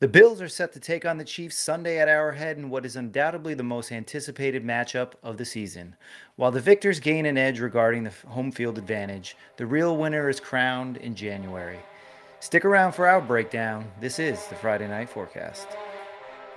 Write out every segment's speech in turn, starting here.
The Bills are set to take on the Chiefs Sunday at Arrowhead in what is undoubtedly the most anticipated matchup of the season. While the victors gain an edge regarding the home field advantage, the real winner is crowned in January. Stick around for our breakdown. This is the Friday Night Forecast.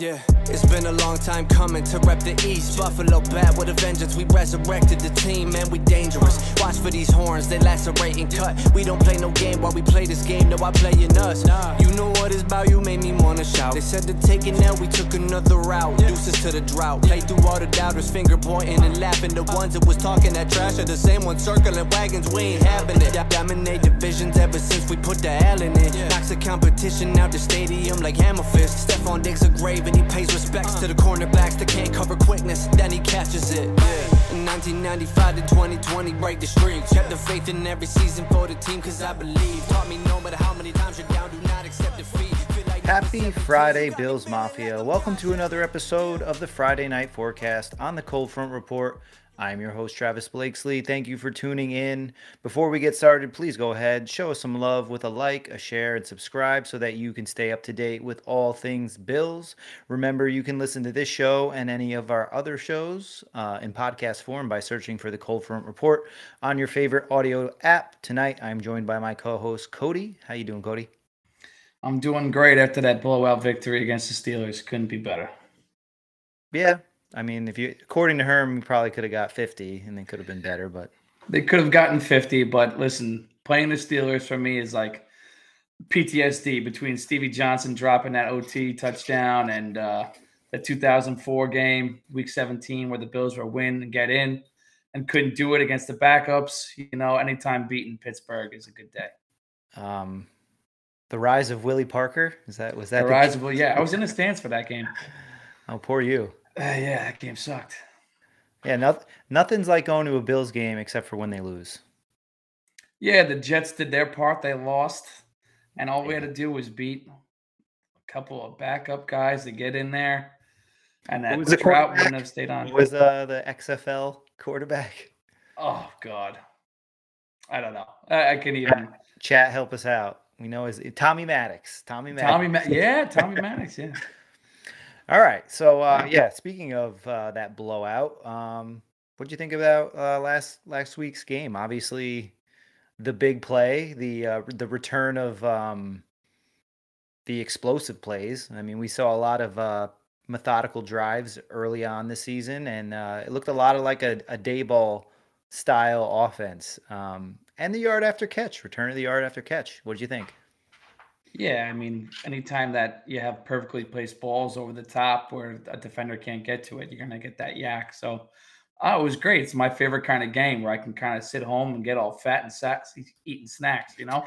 Yeah, it's been a long time coming to rep the East. Buffalo bad with a vengeance. We resurrected the team, man. We dangerous. Watch for these horns, they lacerate and cut. We don't play no game while we play this game. No, I play in us. You know what it's about. You made me wanna shout. They said to take it now. We took another route. Deuces to the drought. Play through all the doubters, finger pointing and laughing. The ones that was talking that trash are the same ones circling wagons. We ain't having it. Dominate divisions ever since we put the L in. It. Knocks the competition out the stadium like hammer fist. Stefon Diggs a grave he pays respects to the cornerbacks that can't cover quickness. Then he catches it. Yeah. In 1995 to 2020, break the streak. Kept the faith in every season for the team, cause I believe. Taught me no matter how many times you're down, do not accept defeat. Happy Friday, Bills Mafia. Welcome to another episode of the Friday Night Forecast on the Cold Front Report. I'm your host, Travis Blakesley. Thank you for tuning in. Before we get started, please go ahead, show us some love with a like, a share, and subscribe so that you can stay up to date with all things Bills. Remember, you can listen to this show and any of our other shows uh, in podcast form by searching for the Cold Front Report on your favorite audio app. Tonight, I'm joined by my co-host Cody. How you doing, Cody? I'm doing great after that blowout victory against the Steelers. Couldn't be better. Yeah, I mean, if you according to Herm, you probably could have got 50 and they could have been better, but They could have gotten 50, but listen, playing the Steelers for me is like PTSD between Stevie Johnson dropping that OT touchdown and uh, the 2004 game, week 17, where the Bills were win and get in and couldn't do it against the backups. You know, anytime beating Pittsburgh is a good day. um the rise of Willie Parker is that was that The the- rise of, yeah, I was in the stands for that game. Oh, poor you. Uh, yeah, that game sucked. Yeah, noth- nothing's like going to a Bills game except for when they lose. Yeah, the Jets did their part. They lost, and all we had to do was beat a couple of backup guys to get in there, and that was the Trout wouldn't have stayed on. Who was uh, the XFL quarterback? Oh God, I don't know. I, I can even Chat, help us out. We know is Tommy Maddox. Tommy Maddox. Tommy. Ma- yeah, Tommy Maddox. Yeah, All right. So uh, yeah, speaking of uh, that blowout, um, what do you think about uh, last last week's game? Obviously, the big play, the uh, the return of um, the explosive plays. I mean, we saw a lot of uh, methodical drives early on this season, and uh, it looked a lot of like a, a Daboll style offense. Um, and the yard after catch, return of the yard after catch. What did you think? Yeah. I mean, anytime that you have perfectly placed balls over the top where a defender can't get to it, you're gonna get that YAC. So. Oh, it was great. It's my favorite kind of game where I can kind of sit home and get all fat and sacks, eating snacks. You know,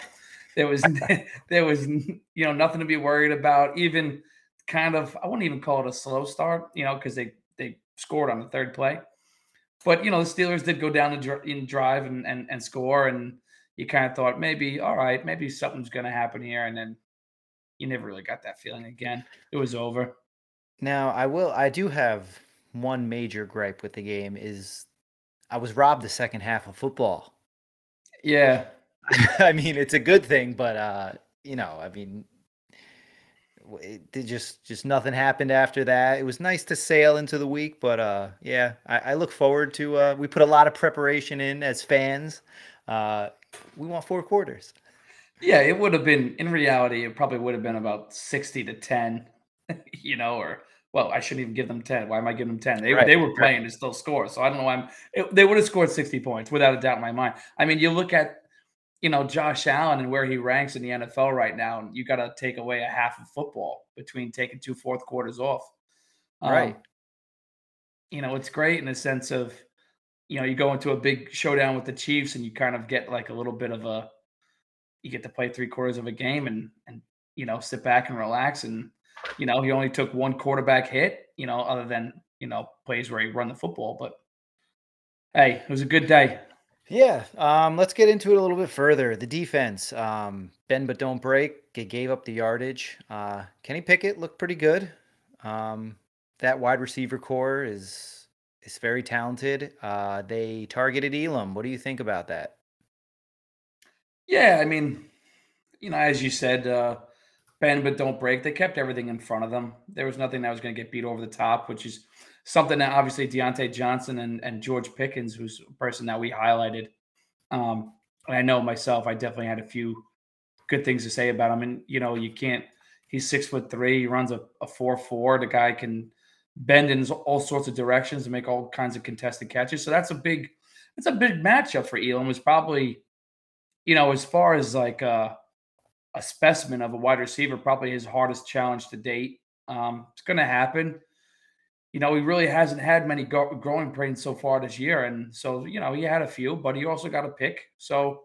there was there was you know nothing to be worried about. Even kind of I wouldn't even call it a slow start. You know, because they they scored on the third play, but you know the Steelers did go down in drive and and, and score, and you kind of thought maybe all right, maybe something's going to happen here, and then you never really got that feeling again. It was over. Now, I will. I do have one major gripe with the game is I was robbed the second half of football. Yeah, I mean, it's a good thing, but uh, you know, I mean, it, just just nothing happened after that. It was nice to sail into the week, but uh, yeah, I, I look forward to. Uh, we put a lot of preparation in as fans. Uh, we want four quarters. Yeah, it would have been in reality, it probably would have been about 60 to 10, you know, or well, I shouldn't even give them 10. Why am I giving them 10? They, Right, they were playing to still score. So I don't know why I'm it, they would have scored 60 points without a doubt in my mind. I mean, you look at you know Josh Allen and where he ranks in the NFL right now, and you got to take away a half of football between taking two fourth quarters off. Um, Right. You know, it's great in the sense of, you know, you go into a big showdown with the Chiefs and you kind of get like a little bit of a, you get to play three quarters of a game and and you know sit back and relax and you know he only took one quarterback hit you know other than you know plays where he run the football but hey it was a good day Yeah, um, let's get into it a little bit further. The defense, um, bend but don't break. Gave up the yardage. Uh, Kenny Pickett looked pretty good. Um, that wide receiver core is is very talented. Uh, they targeted Elam. What do you think about that? yeah i mean you know as you said uh bend but don't break. They kept everything in front of them. There was nothing that was going to get beat over the top, which is something that obviously Diontae Johnson and, and George Pickens, who's a person that we highlighted. Um, and I know myself, I definitely had a few good things to say about him. And you know, you can't. He's six foot three. He runs a, a four four. The guy can bend in all sorts of directions and make all kinds of contested catches. So that's a big, that's a big matchup for Elam. Was probably, you know, as far as like a, a specimen of a wide receiver, probably his hardest challenge to date. Um, it's going to happen. You know, he really hasn't had many go- growing pains so far this year, and so you know he had a few, but he also got a pick. So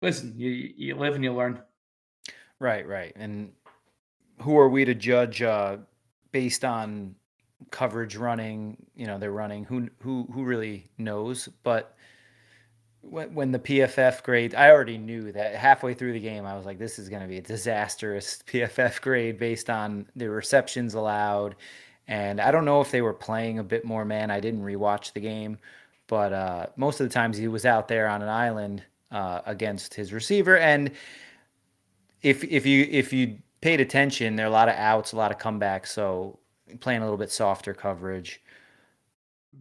listen, you you live and you learn. Right, right. And who are we to judge uh, based on coverage running? You know, they're running. Who who who really knows? But when, when the PFF grade, I already knew that halfway through the game, I was like, this is going to be a disastrous PFF grade based on the receptions allowed. And I don't know if they were playing a bit more man. I didn't rewatch the game, but uh, most of the times he was out there on an island uh, against his receiver. And if if you if you paid attention, there are a lot of outs, a lot of comebacks. So playing a little bit softer coverage.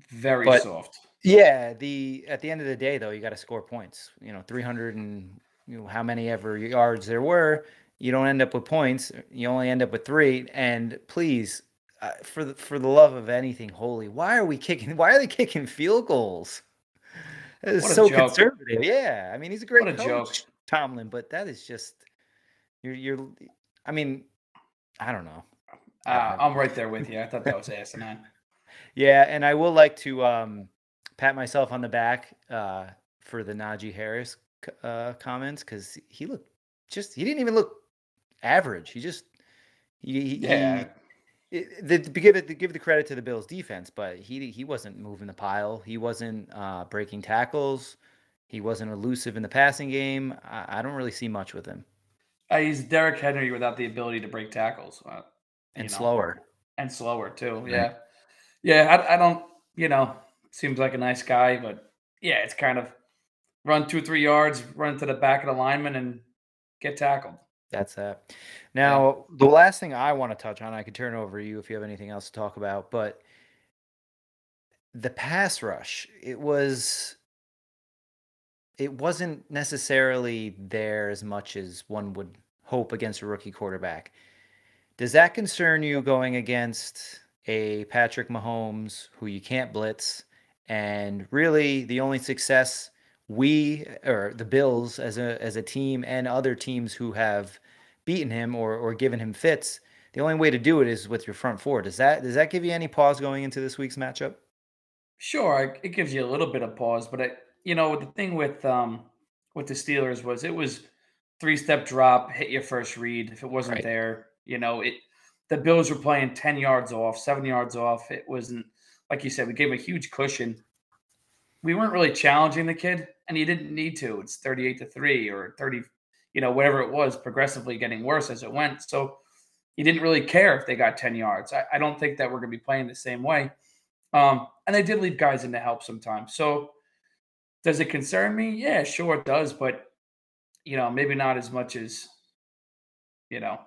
Very but, soft. Yeah, the at the end of the day though, you got to score points. You know, 300 and you know how many ever yards there were, you don't end up with points. You only end up with 3 and please uh, for the, for the love of anything holy, why are we kicking why are they kicking field goals? That is so joke. conservative. Yeah. I mean, he's a great what a coach, joke. Tomlin, but that is just you're you're I mean, I don't know. Uh, I'm right there with you. I thought that was asinine. yeah, and I will like to um pat myself on the back uh, for the Najee Harris uh, comments because he looked just he didn't even look average. He just he, he yeah. He, the, give it give the credit to the Bills defense, but he he wasn't moving the pile. He wasn't uh, breaking tackles. He wasn't elusive in the passing game. I, I don't really see much with him. Uh, he's Derrick Henry without the ability to break tackles, uh, and know, slower, and slower too. Right. Yeah, yeah. I, I don't. You know, seems like a nice guy, but yeah, it's kind of run two, three yards, run to the back of the lineman, and get tackled. That's that. Now, yeah. the last thing I want to touch on, I could turn over to you if you have anything else to talk about, but the pass rush, it was it wasn't necessarily there as much as one would hope against a rookie quarterback. Does that concern you going against a Patrick Mahomes who you can't blitz and really, the only success we or the Bills as a as a team and other teams who have beaten him or or given him fits, the only way to do it is with your front four. Does that does that give you any pause going into this week's matchup? Sure, it gives you a little bit of pause, but I, you know the thing with um with the Steelers was it was three step drop, hit your first read. If it wasn't right. there, you know it. The Bills were playing ten yards off, seven yards off. It wasn't like you said, we gave him a huge cushion. We weren't really challenging the kid, and he didn't need to. It's 38 to 3 or 30, you know, whatever it was, progressively getting worse as it went. So he didn't really care if they got 10 yards. I, I don't think that we're going to be playing the same way. Um, and they did leave guys in to help sometimes. So does it concern me? Yeah, sure it does, but you know, maybe not as much as you know.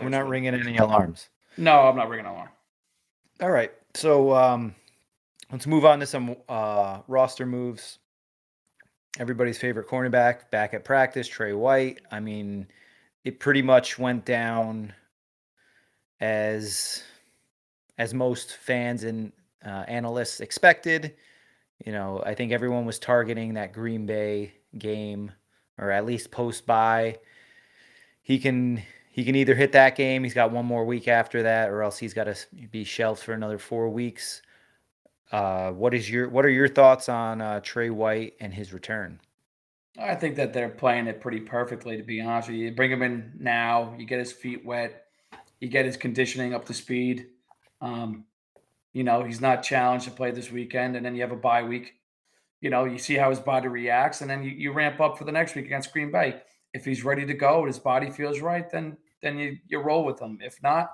We're not ringing any alarms. No, I'm not ringing an alarm. All right. So um, let's move on to some uh, roster moves. Everybody's favorite cornerback back at practice, Tre White. I mean, it pretty much went down as as most fans and uh, analysts expected. You know, I think everyone was targeting that Green Bay game, or at least post by. He can he can either hit that game, he's got one more week after that, or else he's got to be shelved for another four weeks. Uh, what is your what are your thoughts on uh, Tre White and his return? I think that they're playing it pretty perfectly. To be honest with you, you bring him in now, you get his feet wet, you get his conditioning up to speed. Um, you know he's not challenged to play this weekend, and then you have a bye week. You know you see how his body reacts, and then you, you ramp up for the next week against Green Bay if he's ready to go and his body feels right, then then you you roll with him. If not,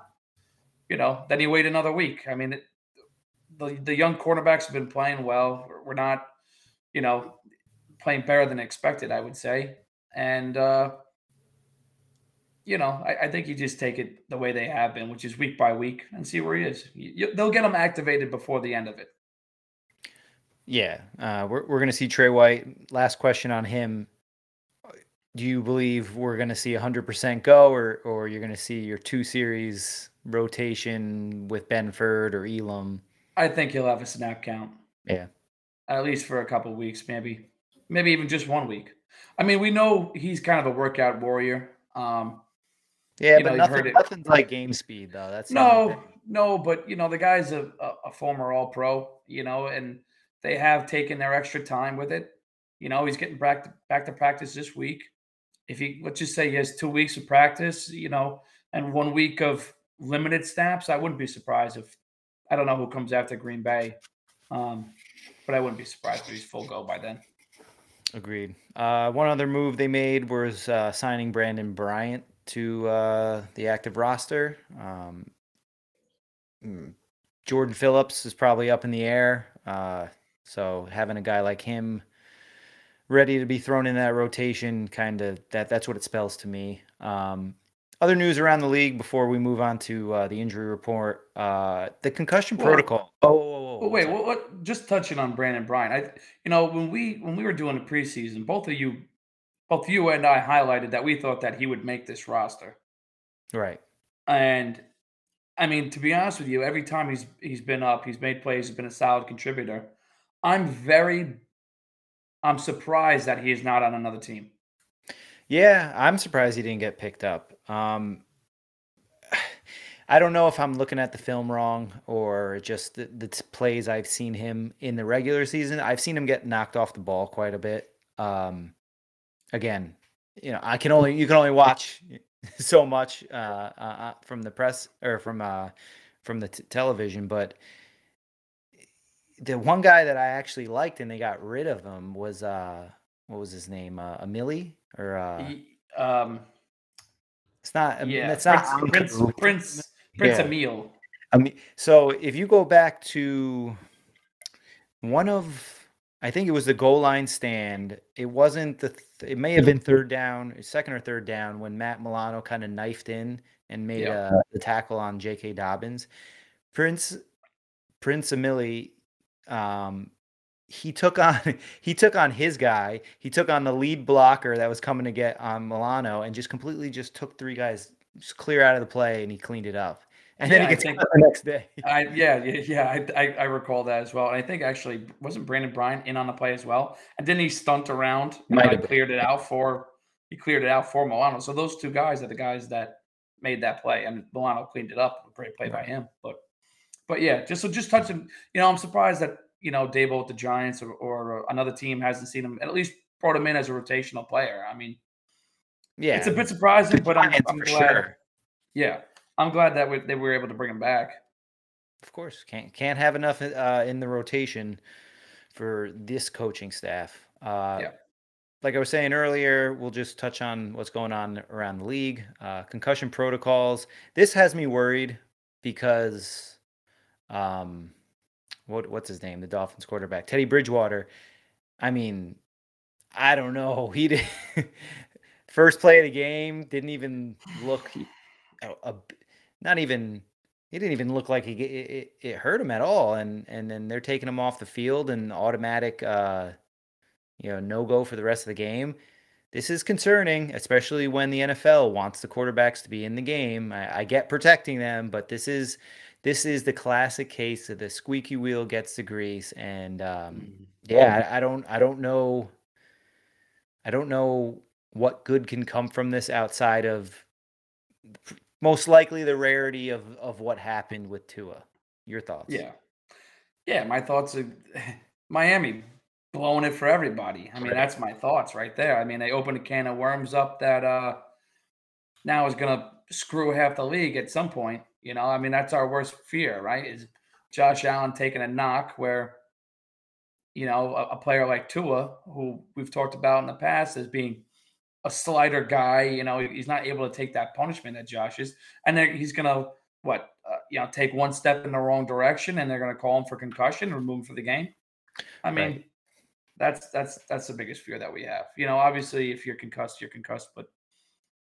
you know, then you wait another week. I mean, it, the the young quarterbacks have been playing well. We're not, you know, playing better than expected. I would say, and uh, you know, I, I, think you just take it the way they have been, which is week by week, and see where he is. You, they'll get him activated before the end of it. Yeah, uh, we're we're gonna see Tre White. Last question on him: Do you believe we're gonna see 100% go, or or you're gonna see your two series rotation with Benford or Elam? I think he'll have a snap count. Yeah, at least for a couple weeks, maybe, maybe even just one week. I mean, we know he's kind of a workout warrior. Um, yeah, but know, nothing, nothing's like game speed though. That's no, no, but you know the guy's a, a, former All Pro, you know, and they have taken their extra time with it. You know, he's getting back to, back to practice this week. If he let's just say he has two weeks of practice, you know, and one week of limited snaps, I wouldn't be surprised if I don't know who comes after Green Bay, um, but I wouldn't be surprised if he's full go by then. Agreed. Uh, one other move they made was uh, signing Brandin Bryant to uh, the active roster. Um, hmm, Jordan Phillips is probably up in the air. Uh, so having a guy like him ready to be thrown in that rotation, kind of that that's what it spells to me. Um, other news around the league before we move on to uh, the injury report: uh, the concussion protocol. Oh, whoa, whoa, wait, what, what? Just touching on Brandin Bryant, I, you know, when we when we were doing the preseason, both of you both you and I highlighted that we thought that he would make this roster. Right. And I mean, to be honest with you, every time he's he's been up, he's made plays, he's been a solid contributor. I'm very I'm surprised that he is not on another team. Yeah, I'm surprised he didn't get picked up. Um I don't know if I'm looking at the film wrong or just the, the plays I've seen him in the regular season. I've seen him get knocked off the ball quite a bit. Um, again, you know, I can only you can only watch so much uh, uh, uh, from the press or from uh, from the t- television, but the one guy that I actually liked and they got rid of him was uh what was his name uh Emili or uh um it's not yeah it's not Prince Prince Prince, Prince yeah. Emil. I mean so if you go back to one of I think it was the goal line stand. It wasn't the. It may have been third down, second or third down, when Matt Milano kind of knifed in and made yep. a, the tackle on J.K. Dobbins. Prince Prince Emili, um, he took on he took on his guy. He took on the lead blocker that was coming to get on Milano, and just completely just took three guys just clear out of the play, and he cleaned it up and yeah, then he gets think, the next day. I, yeah, yeah, I, I, I, recall that as well. And I think actually wasn't Brandin Bryant in on the play as well, and then he stunt around and like cleared it out for he cleared it out for Milano. So those two guys are the guys that made that play, and Milano cleaned it up. Great play by him, but but yeah, just so just touching. You know, I'm surprised that you know Daboll with the Giants or, or another team hasn't seen him at least brought him in as a rotational player. I mean, yeah, it's a bit surprising, but I'm, I'm glad. Sure. Yeah, I'm glad that we, they were able to bring him back. Of course, can't can't have enough uh, in the rotation for this coaching staff. Uh, yeah. Like I was saying earlier, we'll just touch on what's going on around the league. Uh, concussion protocols. This has me worried because, um, what what's his name? The Dolphins quarterback, Teddy Bridgewater. I mean, I don't know. He did first play of the game didn't even look a, a not even he didn't even look like he it, it, hurt him at all and and then they're taking him off the field and automatic uh you know no go for the rest of the game. This is concerning especially when the NFL wants the quarterbacks to be in the game. I, I get protecting them but this is this is the classic case of the squeaky wheel gets the grease and um mm-hmm. yeah. I, I don't I don't know I don't know what good can come from this outside of most likely the rarity of of what happened with Tua. Your thoughts? Yeah, yeah. My thoughts are Miami blowing it for everybody. I mean, that's my thoughts right there. I mean, they opened a can of worms up that uh now is gonna screw half the league at some point. You know, I mean, that's our worst fear, right? Is Josh Allen taking a knock where you know a, a player like Tua, who we've talked about in the past as being a slider guy. You know, he's not able to take that punishment that Josh is, and then he's gonna what uh, you know take one step in the wrong direction, and they're gonna call him for concussion, remove him for the game. I mean, right. that's that's that's the biggest fear that we have. You know, obviously, if you're concussed, you're concussed, but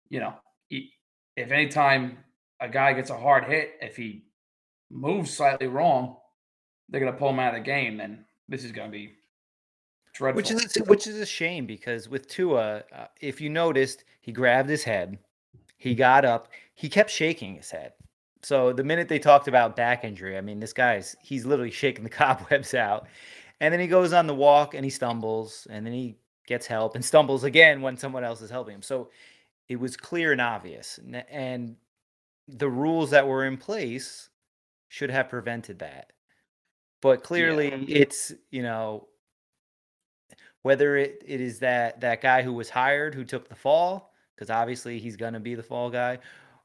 you know, if anytime a guy gets a hard hit, if he moves slightly wrong, they're going to pull him out of the game. Then this is going to be dreadful. Which is which is a shame because with Tua, uh, if you noticed, he grabbed his head, he got up, he kept shaking his head. So the minute they talked about back injury, I mean, this guy's he's literally shaking the cobwebs out. And then he goes on the walk and he stumbles and then he gets help and stumbles again when someone else is helping him. So it was clear and obvious. And the rules that were in place should have prevented that. But clearly yeah. it's, you know, whether it, it is that that guy who was hired who took the fall, because obviously he's going to be the fall guy,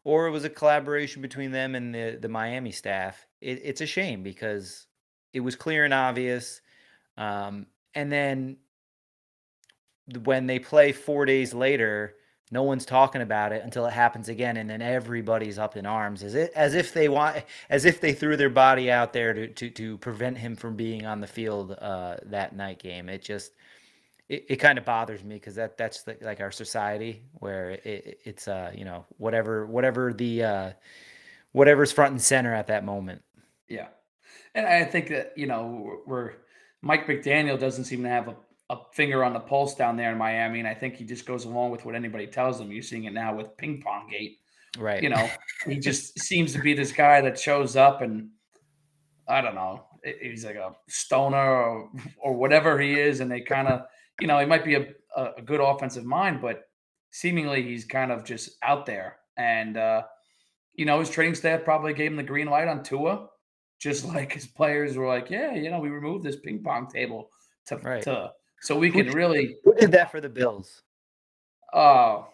or it was a collaboration between them and the, the Miami staff. It, it's a shame because it was clear and obvious. Um, and then when they play four days later, no one's talking about it until it happens again, and then everybody's up in arms, as it as if they want, as if they threw their body out there to to, to prevent him from being on the field uh, that night game. It just it, it kind of bothers me because that that's the, like our society where it, it's uh you know whatever whatever the uh whatever's front and center at that moment. Yeah, and I think that you know we're Mike McDaniel doesn't seem to have a a finger on the pulse down there in Miami, and I think he just goes along with what anybody tells him. You're seeing it now with Ping Pong Gate, right? You know, he just seems to be this guy that shows up, and I don't know, he's like a stoner or or whatever he is, and they kind of, you know, he might be a, a good offensive mind, but seemingly he's kind of just out there, and uh, you know, his training staff probably gave him the green light on Tua, just like his players were like, yeah, you know, we removed this ping pong table to right. to so we can really. Who did that for the Bills? Oh,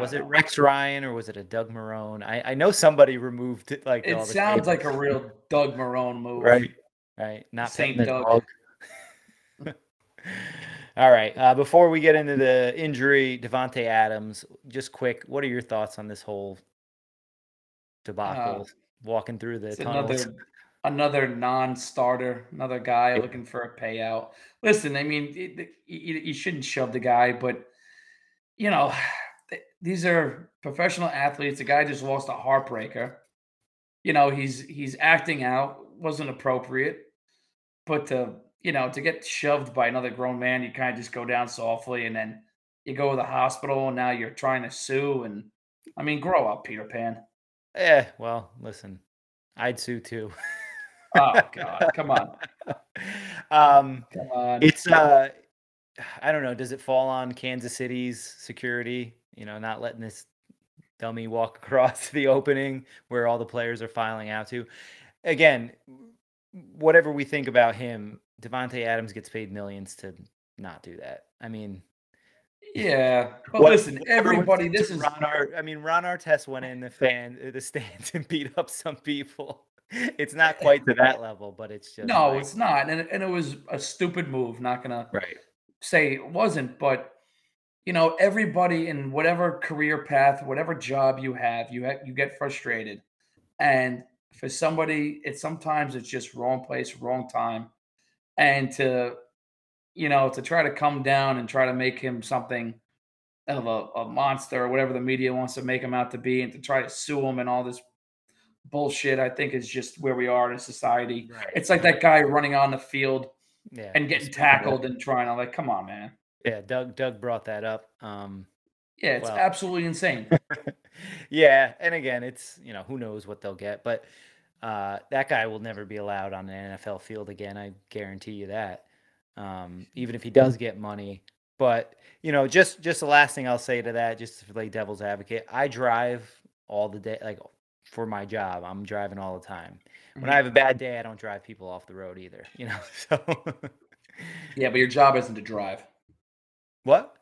was it Rex Ryan or was it a Doug Marrone? I, I know somebody removed it. Like it sounds like a real Doug Marrone move, right? Right, not Saint Doug. All right. Uh, before we get into the injury, Davante Adams, just quick, what are your thoughts on this whole debacle? Uh, walking through the tunnels. Another another non-starter, another guy looking for a payout. Listen, I mean, it, you shouldn't shove the guy, but you know, these are professional athletes. The guy just lost a heartbreaker. You know, he's he's acting out, wasn't appropriate, but to you know to get shoved by another grown man, you kind of just go down softly, and then you go to the hospital, and now you're trying to sue. And I mean, grow up, Peter Pan. Yeah, well, listen, I'd sue too. oh God, come on. Um, come on. It's uh, I don't know. Does it fall on Kansas City's security? You know, not letting this dummy walk across the opening where all the players are filing out to. Again, whatever we think about him, Davante Adams gets paid millions to not do that. I mean, yeah, but what, listen, everybody, this is Ron Art. I mean, Ron Artest went in the fan, uh, the stands, and beat up some people it's not quite to that level, but it's just no, like, it's not, and and it was a stupid move. Not gonna right say it wasn't, but you know, everybody in whatever career path, whatever job you have, you have, you get frustrated, and for somebody, it's sometimes it's just wrong place, wrong time, and to you know to try to come down and try to make him something of a, a monster or whatever the media wants to make him out to be, and to try to sue him and all this bullshit, I think, is just where we are in a society. Right. It's like that guy running on the field yeah, and getting tackled and trying to like, come on, man. Yeah, Doug Doug brought that up. Um yeah, it's well. absolutely insane. yeah, and again, it's you know who knows what they'll get, but uh, that guy will never be allowed on an NFL field again. I guarantee you that. Um, even if he does get money, but you know, just just the last thing I'll say to that, just to play devil's advocate, I drive all the day, like for my job. I'm driving all the time. When I mm-hmm. have a bad day, I don't drive people off the road either. You know, so yeah, but your job isn't to drive. What?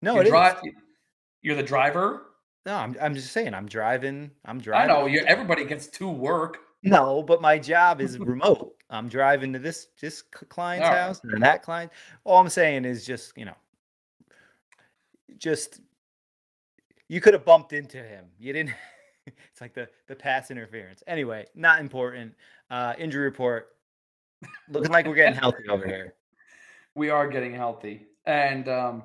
No, you it drive. Is. You're the driver. No, I'm. I'm just saying. I'm driving. I'm driving. I know. You. Everybody gets to work. No, but my job is remote. I'm driving to this this client's house and that client. All I'm saying is just you know, just you could have bumped into him. You didn't. it's like the the pass interference. Anyway, not important. Uh, injury report. Looking like we're getting healthy over here. We are getting healthy, and um,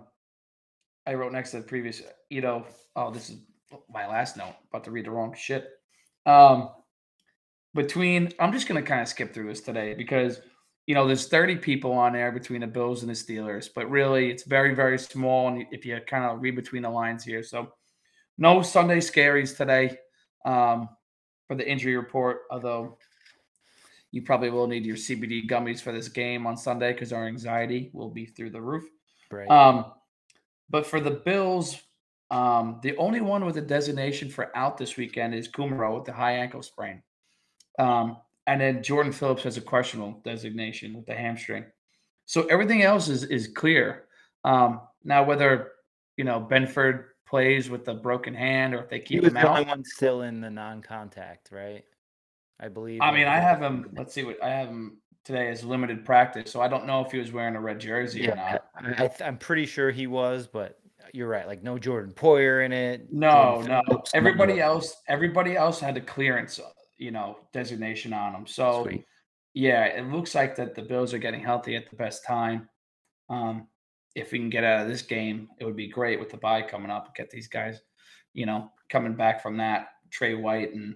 I wrote next to the previous. You know, oh, this is my last note. About to read the wrong shit. Um, between I'm just gonna kind of skip through this today because you know there's 30 people on there between the Bills and the Steelers, but really it's very very small. And if you kind of read between the lines here, so no Sunday scaries today um, for the injury report. Although you probably will need your CBD gummies for this game on Sunday because our anxiety will be through the roof. Right. Um, but for the Bills, um, the only one with a designation for out this weekend is Kumerow with the high ankle sprain. Um, and then Jordan Phillips has a questionable designation with the hamstring. So everything else is is clear. Um, now whether you know Benford plays with the broken hand or if they he keep him the only out. one still in the non-contact, right? I believe. I mean, I have him. Let's see what I have him today as limited practice, so I don't know if he was wearing a red jersey or not. I, I'm pretty sure he was, but you're right. Like no Jordan Poyer in it. No, Jordan no. Phillips, Everybody else, everybody else had a clearance, you know, designation on them. So Sweet. yeah, it looks like that the Bills are getting healthy at the best time. Um, if we can get out of this game, it would be great with the bye coming up. Get these guys, you know, coming back from that. Tre White and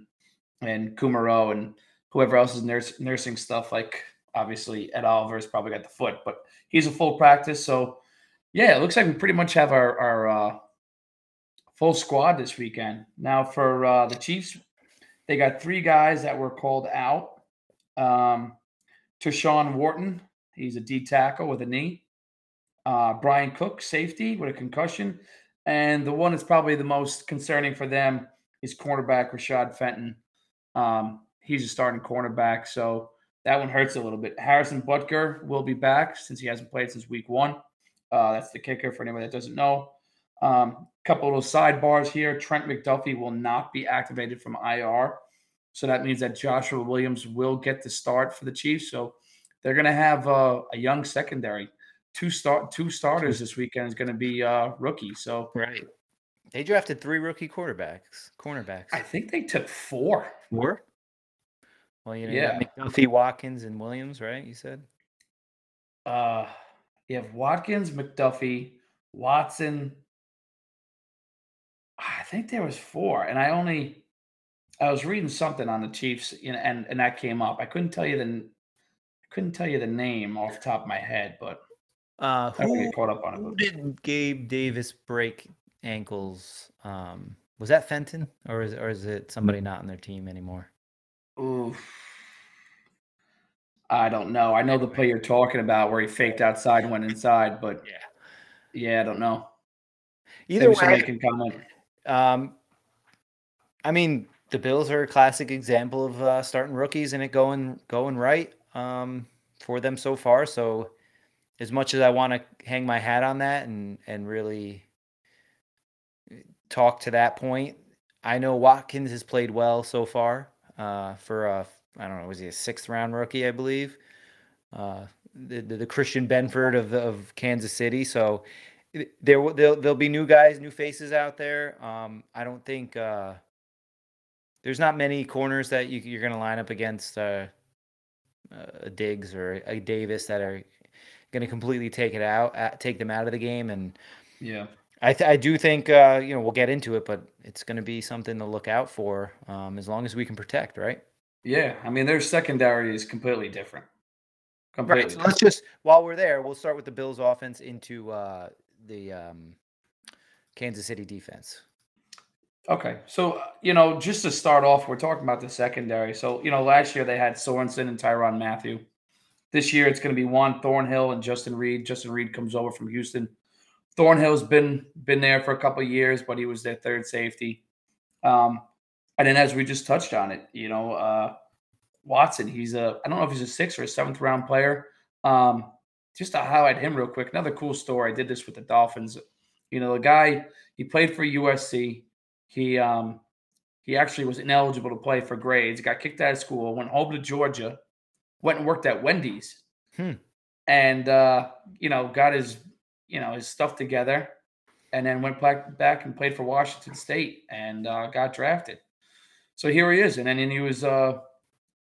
and Kumerow and whoever else is nurse, nursing stuff. Like obviously Ed Oliver's probably got the foot, but he's a full practice. So yeah, it looks like we pretty much have our our uh, full squad this weekend. Now for uh, the Chiefs, they got three guys that were called out. Um, Tershawn Wharton, he's a D tackle with a knee. Uh, Bryan Cook, safety with a concussion, and the one that's probably the most concerning for them is cornerback Rashad Fenton. Um, he's a starting cornerback, so that one hurts a little bit. Harrison Butker will be back since he hasn't played since week one. Uh, that's the kicker for anybody that doesn't know. Um, couple little sidebars here. Trent McDuffie will not be activated from IR. So that means that Joshua Williams will get the start for the Chiefs. So they're going to have uh, a young secondary. Two start two starters this weekend is going to be uh, rookies. So Right. They drafted three rookie quarterbacks, cornerbacks. I think they took four. Four. Well, you know, Yeah. McDuffie, Watkins, and Williams, right? You said. Uh, you have Watkins, McDuffie, Watson. I think there was four, and I only I was reading something on the Chiefs, you know, and and that came up. I couldn't tell you the I couldn't tell you the name off the top of my head, but Uh, who, caught up on it. who did Gabe Davis break ankles? Um, was that Fenton, or is or is it somebody not on their team anymore? Ooh. I don't know. I know the play you're talking about where he faked outside and went inside, but Yeah. yeah, I don't know. Either Maybe way, can comment. Um, I mean, the Bills are a classic example of uh, starting rookies and it going going right um, for them so far. So, as much as I want to hang my hat on that and and really talk to that point, I know Watkins has played well so far uh, for a I don't know was he a sixth round rookie I believe. Uh, the, the the Christian Benford of of Kansas City. So there will there'll, there'll be new guys, new faces out there. Um, I don't think uh, there's not many corners that you, you're going to line up against uh, a Diggs or a Davis that are going to completely take it out, uh, take them out of the game. And Yeah. I th- I do think uh, you know we'll get into it, but it's going to be something to look out for um, as long as we can protect, right? Yeah. I mean, their secondary is completely different. Completely. Right. So let's just while we're there, we'll start with the Bills' offense into uh, the um, Kansas City defense. Okay. So, uh, you know, just to start off, we're talking about the secondary. So, you know, last year they had Sorensen and Tyrann Mathieu. This year it's going to be Juan Thornhill and Justin Reid. Justin Reid comes over from Houston. Thornhill's been been there for a couple years, but he was their third safety. Um, and then as we just touched on it, you know, uh, Watson, he's a I don't know if he's a sixth or a seventh round player. Um, just to highlight him real quick, another cool story. I did this with the Dolphins. You know, the guy he played for USC. He um he actually was ineligible to play for grades. Got kicked out of school. Went home to Georgia. Went and worked at Wendy's. Hmm. And uh, you know, got his you know his stuff together, and then went back back and played for Washington State and uh, got drafted. So here he is, and then he was uh,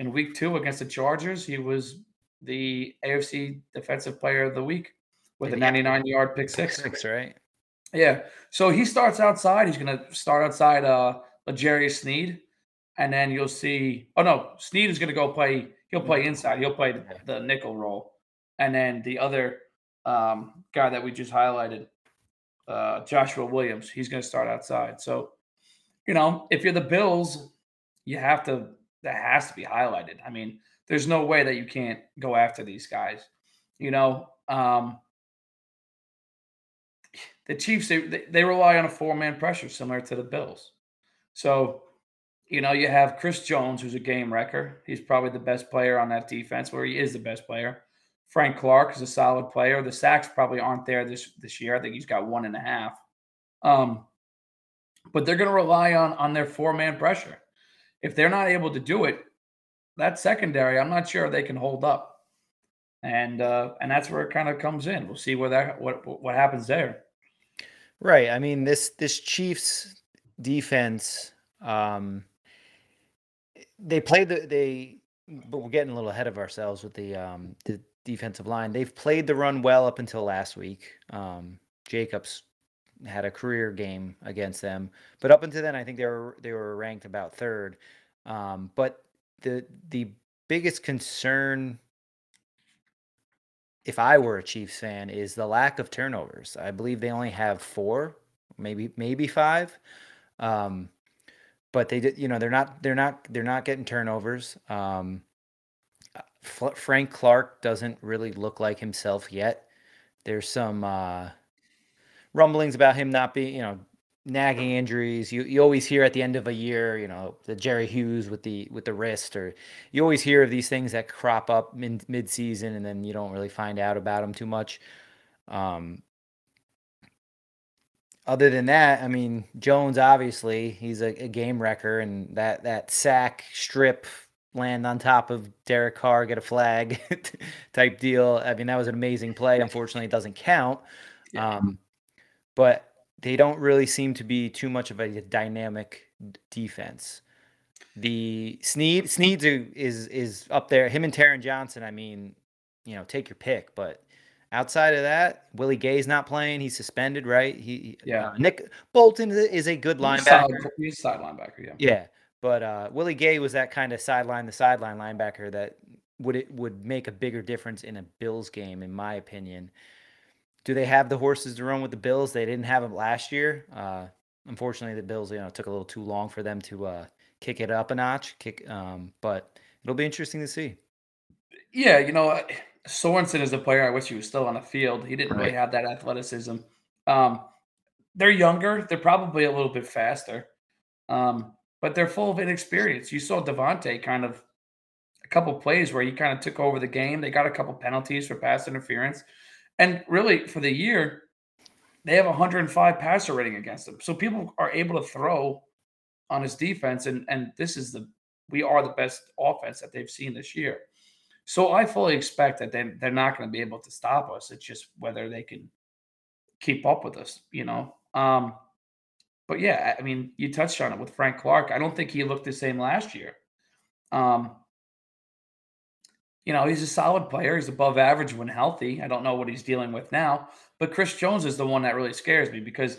in week two against the Chargers. He was the AFC Defensive Player of the Week with a And he had 99 yard pick six. Six, right? Yeah. So he starts outside. He's going to start outside uh L'Jarius Sneed. And then you'll see, oh no, Sneed is going to go play. He'll play inside. He'll play the, the nickel role. And then the other um, guy that we just highlighted, uh, Joshua Williams, he's going to start outside. So, you know, if you're the Bills, you have to, that has to be highlighted. I mean, there's no way that you can't go after these guys. You know, um, the Chiefs they, they rely on a four man pressure similar to the Bills. So, you know, you have Chris Jones, who's a game wrecker. He's probably the best player on that defense, where he is the best player. Frank Clark is a solid player. The sacks probably aren't there this this year. I think he's got one and a half. Um, but they're going to rely on on their four man pressure. If they're not able to do it, that secondary, I'm not sure they can hold up. And uh, and that's where it kind of comes in. We'll see where that what what happens there. Right. I mean this this Chiefs defense. Um, they played the they, but we're getting a little ahead of ourselves with the um the defensive line. They've played the run well up until last week. Um, Jacobs had a career game against them, but up until then, I think they were they were ranked about third. Um, but the the biggest concern, if I were a Chiefs fan, is the lack of turnovers. I believe they only have four, maybe maybe five. Um, but they did, you know, they're not they're not they're not getting turnovers. Um, Frank Clark doesn't really look like himself yet. There's some uh, rumblings about him not being, you know, nagging injuries. You you always hear at the end of a year, you know, the Jerry Hughes with the with the wrist, or you always hear of these things that crop up mid mid season, and then you don't really find out about them too much. Um, other than that, I mean, Jones obviously he's a, a game wrecker, and that that sack strip land on top of Derek Carr, get a flag type deal. I mean, that was an amazing play. Unfortunately, it doesn't count. Um, but they don't really seem to be too much of a dynamic defense. The Sneed Sneed is is up there. Him and Taron Johnson. I mean, you know, take your pick. But outside of that, Willie Gay's not playing. He's suspended, right? He yeah. Uh, Nick Bolton is a good linebacker. He's side linebacker. Yeah. Yeah. But uh, Willie Gay was that kind of sideline the sideline linebacker that would it would make a bigger difference in a Bills game, in my opinion. Do they have the horses to run with the Bills? They didn't have them last year. Uh, unfortunately, the Bills, you know, took a little too long for them to uh, kick it up a notch. Kick, um, but it'll be interesting to see. Yeah, you know, Sorensen is a player. I wish he was still on the field. He didn't right. really have that athleticism. Um, they're younger. They're probably a little bit faster. Um, but they're full of inexperience. You saw Davante kind of a couple plays where he kind of took over the game. They got a couple penalties for pass interference. And really, for the year, they have 105 passer rating against them. So people are able to throw on his defense. And, and this is the, we are the best offense that they've seen this year. So I fully expect that they, they're not going to be able to stop us. It's just whether they can keep up with us, you know. Um, but yeah, I mean, you touched on it with Frank Clark. I don't think he looked the same last year. Um, you know, he's a solid player. He's above average when healthy. I don't know what he's dealing with now, but Chris Jones is the one that really scares me because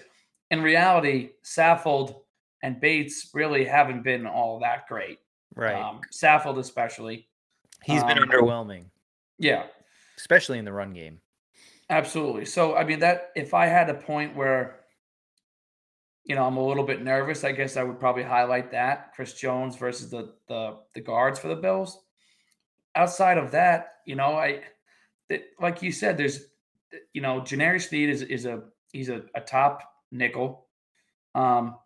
in reality, Saffold and Bates really haven't been all that great. Right. Um, Saffold, especially. He's been um, underwhelming. Yeah. Especially in the run game. Absolutely. So, I mean, that if I had a point where you know, I'm a little bit nervous. I guess I would probably highlight that Chris Jones versus the the the guards for the Bills. Outside of that, you know, I like you said, there's you know, L'Jarius Sneed is is a he's a, a top nickel. Um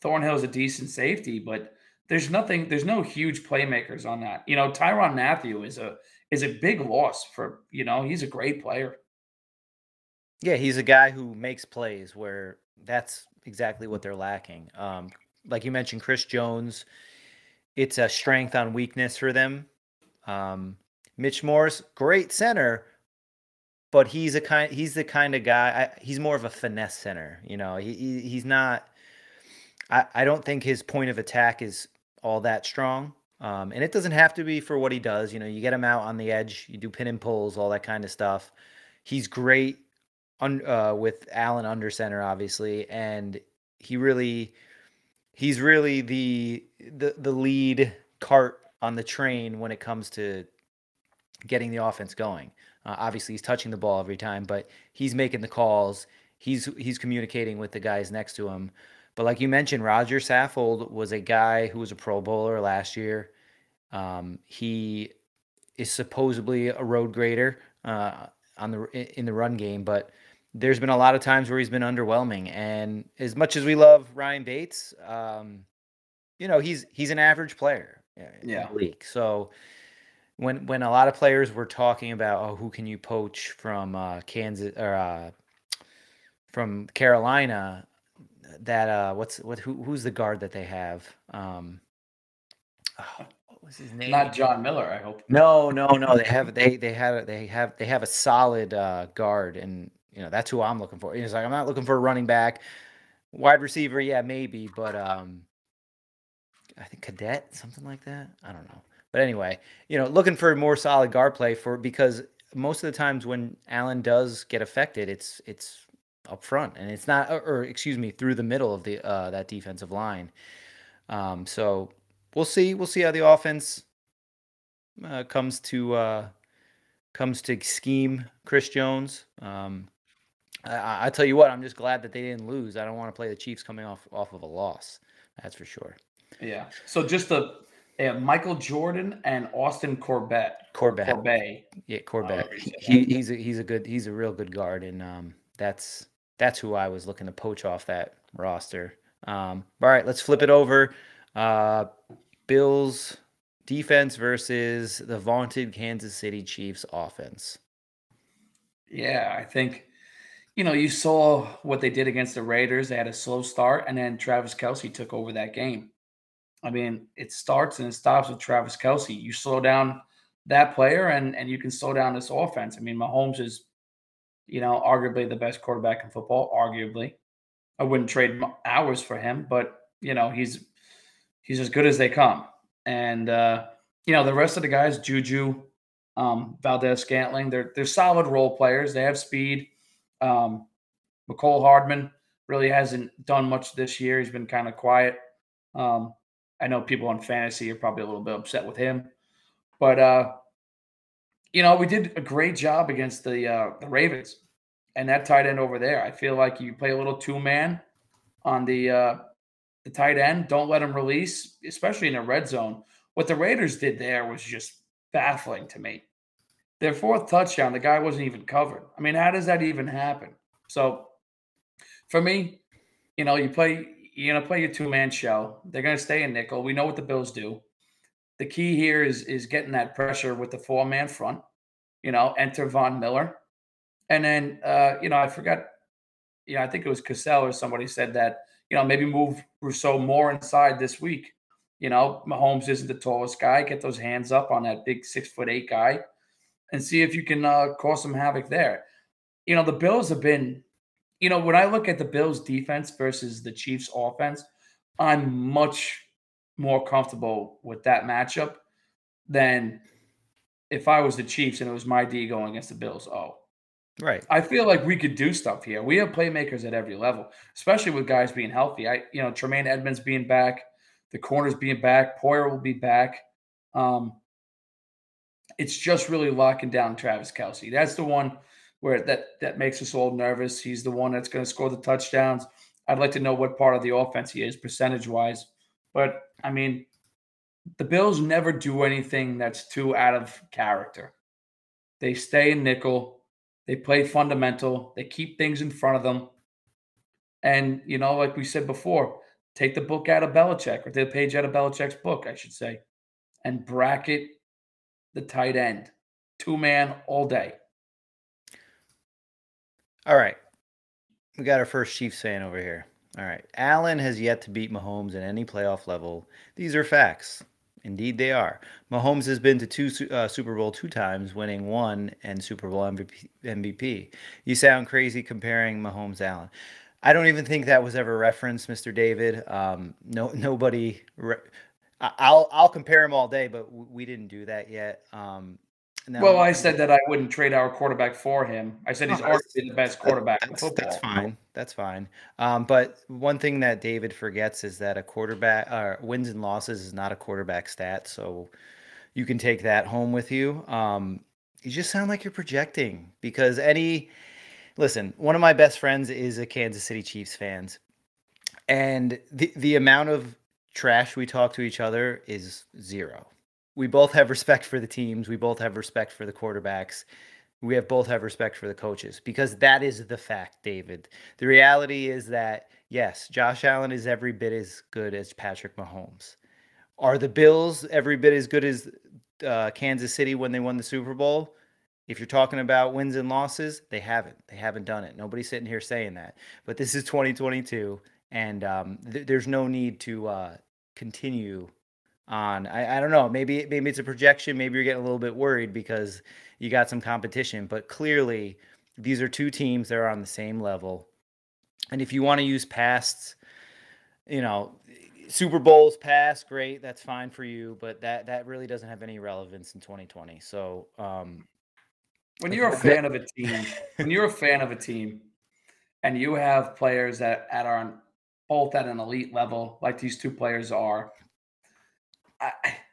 Thornhill is a decent safety, but there's nothing, there's no huge playmakers on that. You know, Tyrann Mathieu is a is a big loss for, you know, he's a great player. Yeah, he's a guy who makes plays where that's exactly what they're lacking. Um, like you mentioned, Chris Jones, it's a strength on weakness for them. Um, Mitch Morse, great center, but he's a kind he's the kind of guy I, he's more of a finesse center. You know, he, he he's not. I I don't think his point of attack is all that strong. Um, and it doesn't have to be for what he does. You know, you get him out on the edge, you do pin and pulls, all that kind of stuff. He's great un, uh, with Allen under center, obviously, and he really he's really the the the lead cart on the train when it comes to getting the offense going. Uh, obviously, he's touching the ball every time, but he's making the calls. He's he's communicating with the guys next to him. But like you mentioned, Rodger Saffold was a guy who was a Pro Bowler last year. Um, he is supposedly a road grader uh, on the in the run game, but there's been a lot of times where he's been underwhelming. And as much as we love Ryan Bates, um, you know he's he's an average player. Yeah. league. So when when a lot of players were talking about oh who can you poach from uh, Kansas or uh, from Carolina, that uh what's what who who's the guard that they have? Um, oh, what was his name? Not John Miller, I hope. No, no, no. They have they they have they have they have a solid uh, guard, and you know that's who I'm looking for. It's like I'm not looking for a running back, wide receiver, yeah, maybe, but um, I think cadet, something like that. I don't know. But anyway, you know, looking for more solid guard play for because most of the times when Allen does get affected, it's it's up front and it's not, or, or excuse me, through the middle of the uh, that defensive line. Um, so we'll see. We'll see how the offense uh, comes to uh, comes to scheme Chris Jones. Um, I, I tell you what, I'm just glad that they didn't lose. I don't want to play the Chiefs coming off off of a loss. That's for sure. Yeah. So just to Michael Jordan and Austin Corbett. Corbett. Corbett. Yeah, Corbett. He, he's a he's a good he's a real good guard, and um, that's that's who I was looking to poach off that roster. Um, all right, let's flip it over. Uh, Bills defense versus the vaunted Kansas City Chiefs offense. Yeah, I think you know you saw what they did against the Raiders. They had a slow start, and then Travis Kelce took over that game. I mean, it starts and it stops with Travis Kelce. You slow down that player, and and you can slow down this offense. I mean, Mahomes is, you know, arguably the best quarterback in football. Arguably, I wouldn't trade ours for him, but you know, he's he's as good as they come. And uh, you know, the rest of the guys, Juju, um, Valdes-Scantling, they're they're solid role players. They have speed. Um, Mecole Hardman really hasn't done much this year. He's been kind of quiet. Um, I know people on fantasy are probably a little bit upset with him, but uh, you know we did a great job against the uh, the Ravens and that tight end over there. I feel like you play a little two man on the uh, the tight end. Don't let him release, especially in the red zone. What the Raiders did there was just baffling to me. Their fourth touchdown, the guy wasn't even covered. I mean, how does that even happen? So, for me, you know, you play you're going to play your two man show. They're going to stay in nickel. We know what the Bills do. The key here is is getting that pressure with the four man front. You know, enter Von Miller, and then uh, you know I forgot. You know, I think it was Cassell or somebody said that. You know, maybe move Rousseau more inside this week. You know, Mahomes isn't the tallest guy. Get those hands up on that big six foot eight guy, and see if you can uh, cause some havoc there. You know, the Bills have been you know, when I look at the Bills defense versus the Chiefs offense, I'm much more comfortable with that matchup than if I was the Chiefs and it was my D going against the Bills. Oh, right. I feel like we could do stuff here. We have playmakers at every level, especially with guys being healthy. I, you know, Tremaine Edmunds being back, the corners being back, Poyer will be back. Um, it's just really locking down Travis Kelce. That's the one where that that makes us all nervous. He's the one that's going to score the touchdowns. I'd like to know what part of the offense he is percentage wise. But I mean, the Bills never do anything that's too out of character. They stay in nickel. They play fundamental. They keep things in front of them. And, you know, like we said before, take the book out of Belichick or the page out of Belichick's book, I should say, and bracket the tight end. Two man all day. All right. We got our first Chiefs fan over here. All right. Allen has yet to beat Mahomes in any playoff level. These are facts. Indeed, they are. Mahomes has been to two uh, Super Bowl two times, winning one and Super Bowl MVP, MVP. You sound crazy comparing Mahomes Allen. I don't even think that was ever referenced, Mr. David. Um, no, nobody. Re- I'll I'll compare them all day, but we didn't do that yet. Um, Now, well, I said that I wouldn't trade our quarterback for him. I said he's arguably the best quarterback that's. That's fine. That's fine. Um, but one thing that David forgets is that a quarterback uh, wins and losses is not a quarterback stat. So you can take that home with you. Um, you just sound like you're projecting because any listen, one of my best friends is a Kansas City Chiefs fans. And the the amount of trash we talk to each other is zero. We both have respect for the teams, we both have respect for the quarterbacks. We have both have respect for the coaches because that is the fact, David. The reality is that yes, Josh Allen is every bit as good as Patrick Mahomes. Are the Bills every bit as good as uh, Kansas City when they won the Super Bowl? If you're talking about wins and losses, they haven't. They haven't done it. Nobody's sitting here saying that. But this is 2022, and um, th- there's no need to uh, continue on. I, I don't know. Maybe maybe it's a projection. Maybe you're getting a little bit worried because you got some competition. But clearly, these are two teams that are on the same level. And if you want to use past, you know, Super Bowls past, great, that's fine for you, but that that really doesn't have any relevance in 2020. So, um, when you're a fan of a team, when you're a fan of a team, and you have players that at are both at an elite level, like these two players are, I,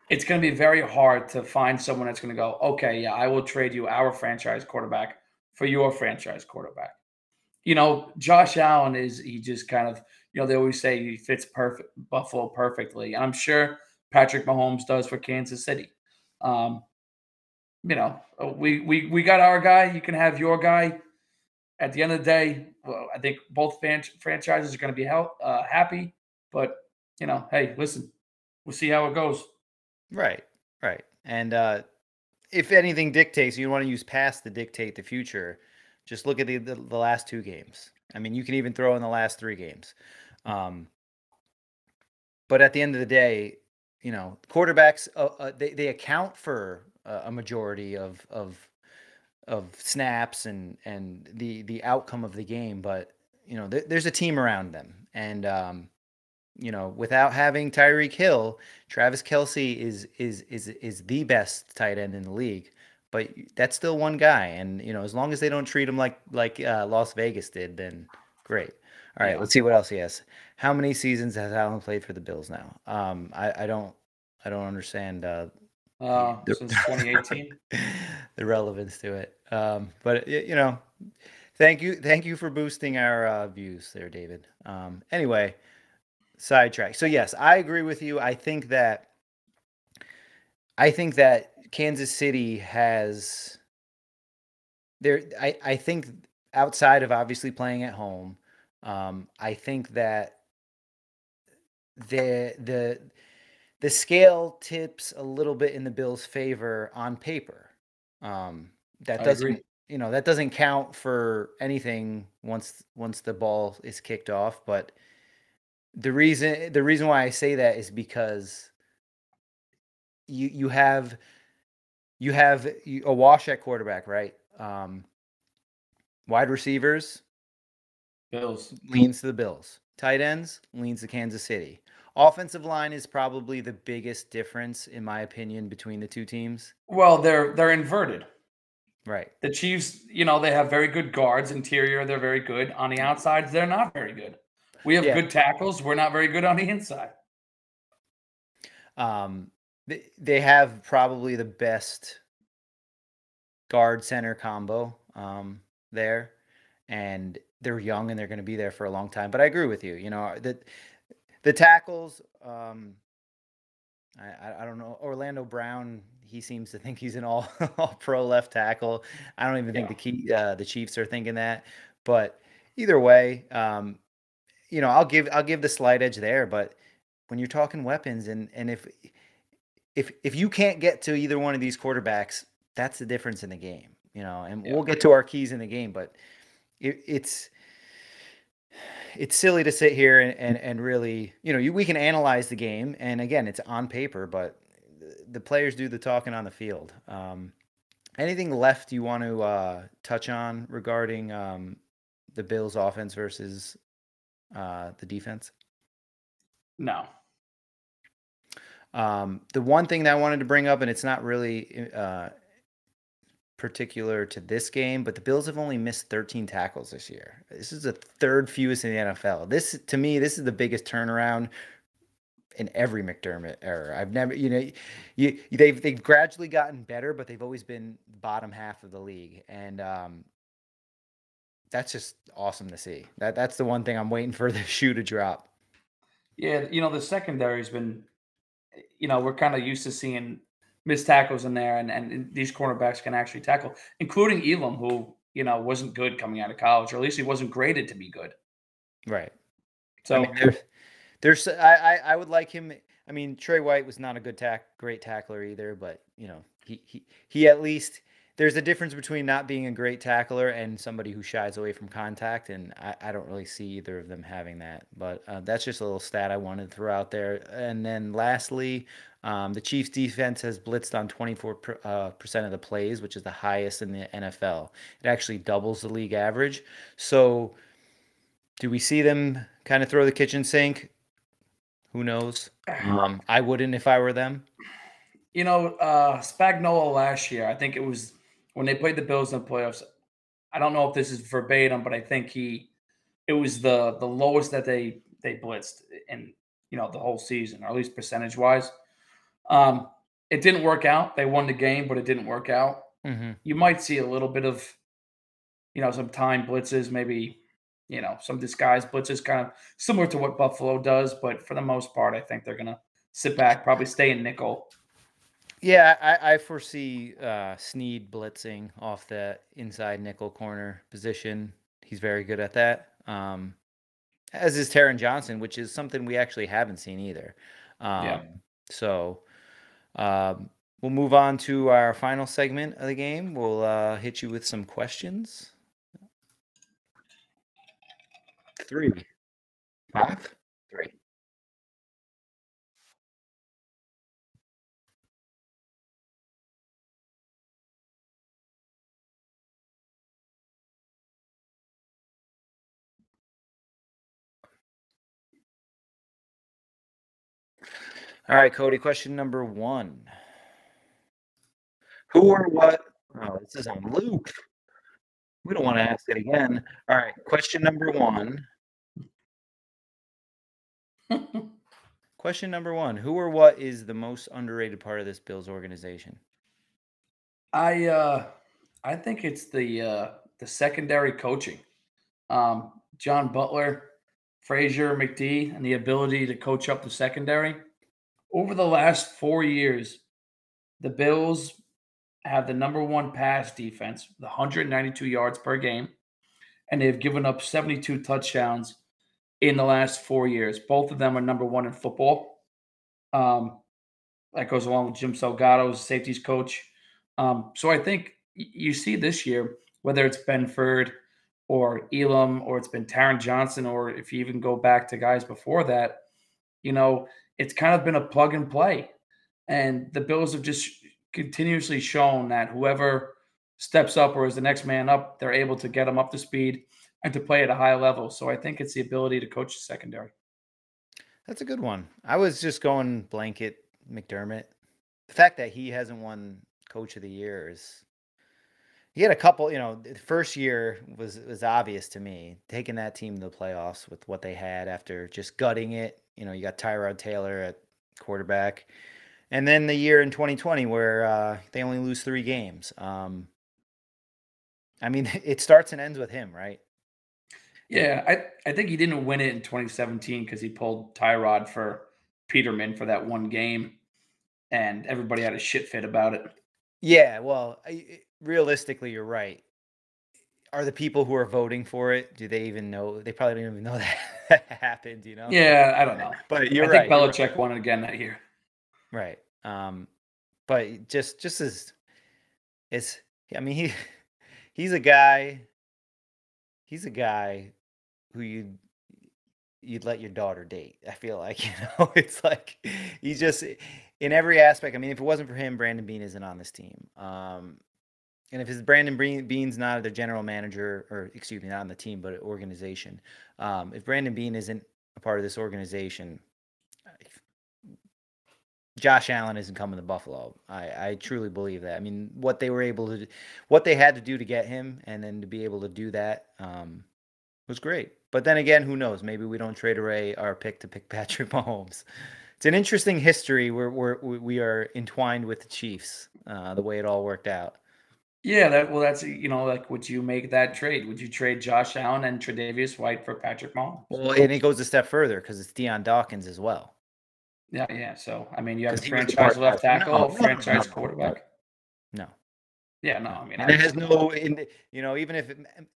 it's going to be very hard to find someone that's going to go, okay, yeah, I will trade you our franchise quarterback for your franchise quarterback. You know, Josh Allen is he just kind of, you know, they always say he fits perfect Buffalo perfectly, and I'm sure Patrick Mahomes does for Kansas City. Um, you know, we we we got our guy. You can have your guy. At the end of the day, well, I think both fan- franchises are going to be help, uh, happy. But you know, hey, listen, we'll see how it goes. Right, right. And uh, if anything dictates, you want to use past to dictate the future. Just look at the, the, the last two games. I mean, you can even throw in the last three games. Um, but at the end of the day, you know, quarterbacks uh, uh, they they account for a majority of of of snaps and and the the outcome of the game but you know th- there's a team around them and um you know without having Tyreek Hill Travis Kelce is is is is the best tight end in the league but that's still one guy and you know as long as they don't treat him like like uh, Las Vegas did then great all right yeah. let's see what else he has how many seasons has Allen played for the Bills now um I I don't I don't understand uh uh, since 2018. the relevance to it. Um, but you know, thank you, thank you for boosting our uh, views there, David. Um, anyway, sidetrack. So yes, I agree with you. I think that I think that Kansas City has there. I I think outside of obviously playing at home, um, I think that the the the scale tips a little bit in the Bills' favor on paper. Um, that doesn't, you know, that doesn't count for anything once once the ball is kicked off. But the reason the reason why I say that is because you you have you have a wash at quarterback, right? Um, wide receivers, Bills leans to the Bills. Tight ends leans to Kansas City. Offensive line is probably the biggest difference, in my opinion, between the two teams. Well, they're they're inverted. Right. The Chiefs, you know, they have very good guards. Interior, they're very good. On the outsides, they're not very good. We have yeah. good tackles. We're not very good on the inside. Um, they, they have probably the best guard center combo um, there, and they're young and they're going to be there for a long time. But I agree with you. You know that the tackles, um, I, I don't know. Orlando Brown, he seems to think he's an all all pro left tackle. I don't even think the key uh, the Chiefs are thinking that. But either way, um, you know, I'll give I'll give the slight edge there. But when you're talking weapons, and and if if if you can't get to either one of these quarterbacks, that's the difference in the game. You know, and yeah. we'll get to our keys in the game, but it, it's it's silly to sit here and, and, and really, you know, you, we can analyze the game. And again, it's on paper, but the players do the talking on the field. Um, anything left you want to uh, touch on regarding um, the Bills offense versus uh, the defense? No. Um, the one thing that I wanted to bring up, and it's not really uh, particular to this game, but the Bills have only missed 13 tackles this year. This is the third fewest in the NFL. This to me, this is the biggest turnaround in every McDermott era. I've never, you know, you they've they've gradually gotten better, but they've always been bottom half of the league, and um, that's just awesome to see. That that's the one thing I'm waiting for the shoe to drop. Yeah, you know, the secondary's been, you know, we're kind of used to seeing missed tackles in there, and, and these cornerbacks can actually tackle, including Elam, who you know wasn't good coming out of college, or at least he wasn't graded to be good. Right. So I mean, there's, there's I, I, I would like him. I mean, Tre White was not a good tack, great tackler either, but you know, he he he at least there's a difference between not being a great tackler and somebody who shies away from contact, and I, I don't really see either of them having that. But uh, that's just a little stat I wanted to throw out there. And then lastly, um, the Chiefs' defense has blitzed on 24 per, uh, percent of the plays, which is the highest in the NFL. It actually doubles the league average. So, do we see them kind of throw the kitchen sink? Who knows? Um, I wouldn't if I were them. You know, uh, Spagnuolo last year, I think it was when they played the Bills in the playoffs. I don't know if this is verbatim, but I think he it was the the lowest that they they blitzed in you know the whole season, or at least percentage wise. Um, it didn't work out. They won the game, but it didn't work out. Mm-hmm. You might see a little bit of, you know, some time blitzes, maybe, you know, some disguise blitzes, kind of similar to what Buffalo does. But for the most part, I think they're gonna sit back, probably stay in nickel, yeah, I, I foresee uh, Sneed blitzing off the inside nickel corner position. He's very good at that. Um, as is Taron Johnson, which is something we actually haven't seen either. Um, yeah. So um, we'll move on to our final segment of the game. We'll uh, hit you with some questions. Three, five, All right, Cody, question number one. Who or what? Oh, this is on loop. We don't want to ask it again. All right, question number one. question number one Who or what is the most underrated part of this Bills organization? I uh I think it's the uh the secondary coaching. Um John Butler, Frazier, McD, and the ability to coach up the secondary over the last four years, the Bills have the number one pass defense, the 192 yards per game, and they've given up 72 touchdowns in the last four years. Both of them are number one in football. Um, that goes along with Jim Salgado as safeties coach. Um, so I think you see this year, whether it's Benford or Elam or it's been Taron Johnson, or if you even go back to guys before that, you know, it's kind of been a plug and play. And the Bills have just continuously shown that whoever steps up or is the next man up, they're able to get them up to speed and to play at a high level. So I think it's the ability to coach the secondary. That's a good one. I was just going blanket McDermott. The fact that he hasn't won coach of the year is he had a couple, you know, the first year was was obvious to me, taking that team to the playoffs with what they had after just gutting it you know, you got Tyrod Taylor at quarterback. And then the year in 2020 where uh, they only lose three games. Um, I mean, it starts and ends with him, right? Yeah, I, I think he didn't win it in 2017 because he pulled Tyrod for Peterman for that one game, and everybody had a shit fit about it. Yeah, well, realistically, you're right are the people who are voting for it? Do they even know? They probably don't even know that happened. You know? Yeah, I don't know. But you're I right. think Belichick right. won it again that year. Right. Um, but just just as it's I mean, he he's a guy. He's a guy who you you'd let your daughter date. I feel like you know, it's like he's just in every aspect. I mean, if it wasn't for him, Brandon Beane isn't on this team. Um, and if it's Brandon Beane's not the general manager, or excuse me, not on the team, but organization, um, if Brandon Beane isn't a part of this organization, Josh Allen isn't coming to Buffalo. I, I truly believe that. I mean, what they were able to, what they had to do to get him, and then to be able to do that um, was great. But then again, who knows? Maybe we don't trade away our pick to pick Patrick Mahomes. It's an interesting history where we're, we are entwined with the Chiefs, uh, the way it all worked out. Yeah, that well, that's you know, like, would you make that trade? Would you trade Josh Allen and Tre'Davious White for Patrick Mahomes? Well, and it goes a step further because it's Dion Dawkins as well. Yeah, yeah. So I mean, you have a franchise left tackle, no, franchise no, quarterback. No. Yeah, no. I mean, and I it has no. In you know, even if it,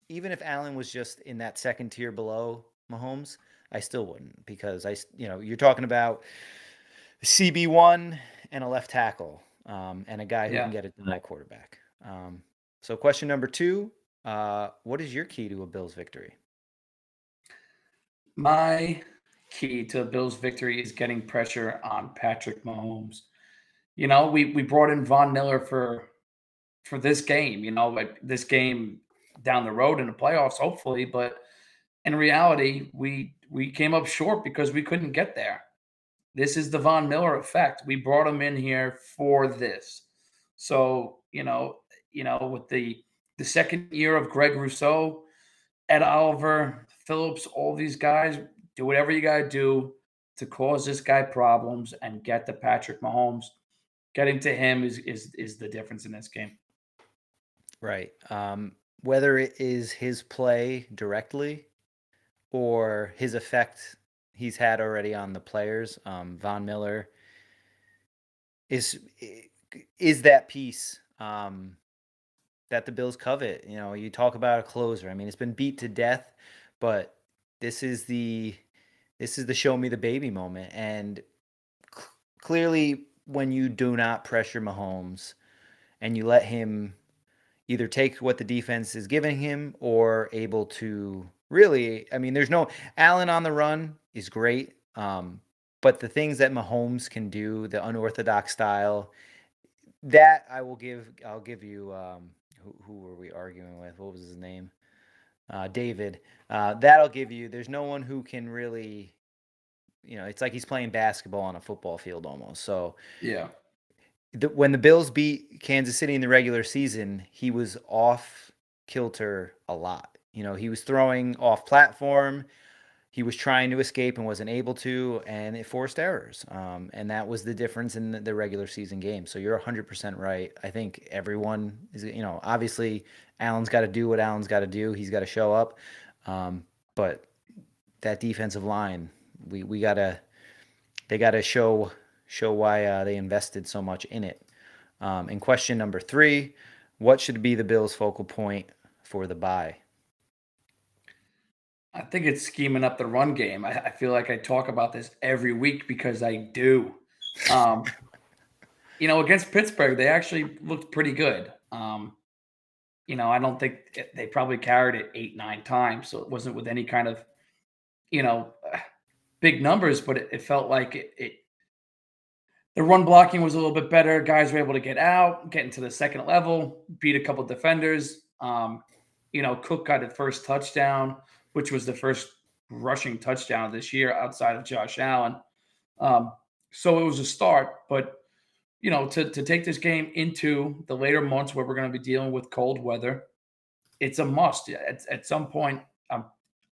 even if Allen was just in that second tier below Mahomes, I still wouldn't because I, you know, you're talking about CB one and a left tackle, um, and a guy who yeah. can get it to that quarterback. Um, so, question number two: uh, What is your key to a Bills victory? My key to a Bills victory is getting pressure on Patrick Mahomes. You know, we we brought in Von Miller for for this game, you know, like this game down the road in the playoffs, hopefully, but in reality, we we came up short because we couldn't get there. This is the Von Miller effect. We brought him in here for this. So, you know, you know, with the the second year of Greg Rousseau, Ed Oliver, Phillips, all these guys, do whatever you got to do to cause this guy problems and get to Patrick Mahomes. Getting to him is is is the difference in this game. Right. Um, whether it is his play directly or his effect he's had already on the players, um, Von Miller is is that piece um, that the Bills covet. You know, you talk about a closer. I mean, it's been beat to death, but this is the this is the show me the baby moment. And c- clearly, when you do not pressure Mahomes and you let him either take what the defense is giving him or able to really, I mean, there's no Allen on the run is great. Um, but the things that Mahomes can do, the unorthodox style, that I will give. I'll give you. Um, who, who were we arguing with? What was his name? uh, David. Uh, that'll give you. There's no one who can really, you know, it's like he's playing basketball on a football field almost. So yeah. The, when the Bills beat Kansas City in the regular season, he was off kilter a lot. You know, he was throwing off platform he was trying to escape and wasn't able to, and it forced errors. Um, and that was the difference in the, the, regular season game. So you're 100% right. I think everyone is, you know, obviously Allen's got to do what Allen's got to do. He's got to show up. Um, but that defensive line, we, we got to, they got to show, show why uh, they invested so much in it. Um, and question number three, what should be the Bills' focal point for the bye? I think it's scheming up the run game. I, I, feel like I talk about this every week because I do. Um, you know, against Pittsburgh, they actually looked pretty good. Um, you know, I don't think it, they probably carried it eight, nine times. So it wasn't with any kind of, you know, big numbers, but it, it felt like it, it, the run blocking was a little bit better. Guys were able to get out, get into the second level, beat a couple defenders. Um, you know, Cook got the first touchdown which was the first rushing touchdown this year outside of Josh Allen. Um, so it was a start, but you know, to to take this game into the later months where we're going to be dealing with cold weather, it's a must. At, at some point, I'm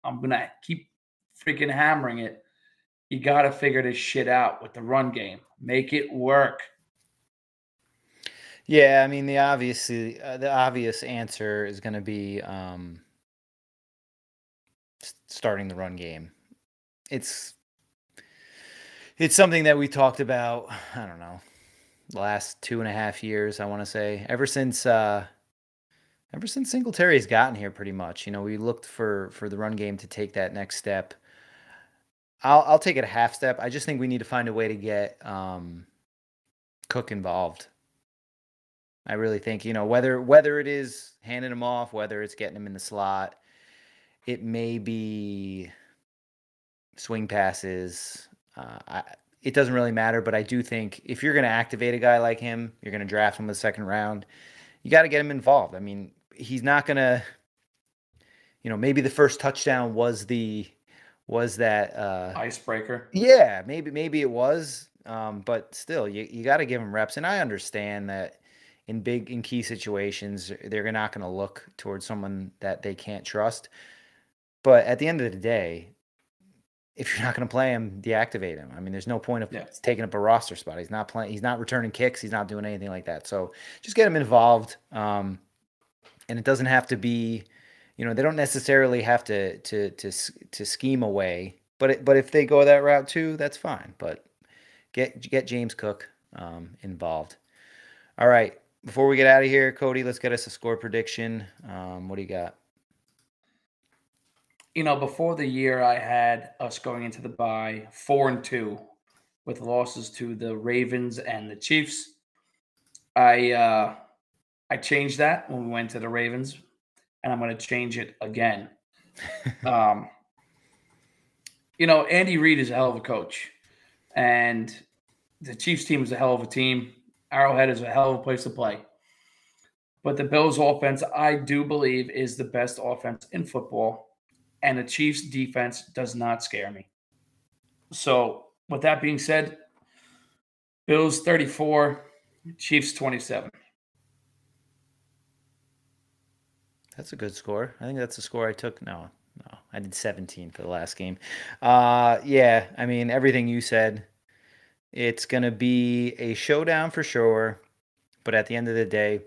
I'm going to keep freaking hammering it. You got to figure this shit out with the run game. Make it work. Yeah, I mean the obviously uh, the obvious answer is going to be um, starting the run game. It's it's something that we talked about. I don't know, last two and a half years. I want to say ever since uh, ever since Singletary's gotten here, pretty much. You know, we looked for for the run game to take that next step. I'll I'll take it a half step. I just think we need to find a way to get um, Cook involved. I really think you know whether whether it is handing him off, whether it's getting him in the slot it may be swing passes. Uh, I, it doesn't really matter, but I do think if you're going to activate a guy like him, you're going to draft him in the second round. You got to get him involved. I mean, he's not going to. You know, maybe the first touchdown was the was that uh, icebreaker. Yeah, maybe maybe it was. Um, but still, you, you got to give him reps. And I understand that in big in key situations, they're not going to look towards someone that they can't trust. But at the end of the day, if you're not going to play him, deactivate him. I mean, there's no point of yeah. taking up a roster spot. He's not playing. He's not returning kicks. He's not doing anything like that. So just get him involved. Um, and it doesn't have to be, you know, they don't necessarily have to to to to scheme away. But it, but if they go that route too, that's fine. But get get James Cook um, involved. All right. Before we get out of here, Cody, let's get us a score prediction. Um, what do you got? You know, before the year, I had us going into the bye four and two, with losses to the Ravens and the Chiefs. I uh, I changed that when we went to the Ravens, and I'm going to change it again. um, you know, Andy Reid is a hell of a coach, and the Chiefs team is a hell of a team. Arrowhead is a hell of a place to play. But the Bills' offense, I do believe, is the best offense in football, and the Chiefs' defense does not scare me. So, with that being said, Bills 34, Chiefs 27. That's a good score. I think that's the score I took. No, no, I did 17 for the last game. Uh, yeah, I mean everything you said. It's gonna be a showdown for sure, but at the end of the day,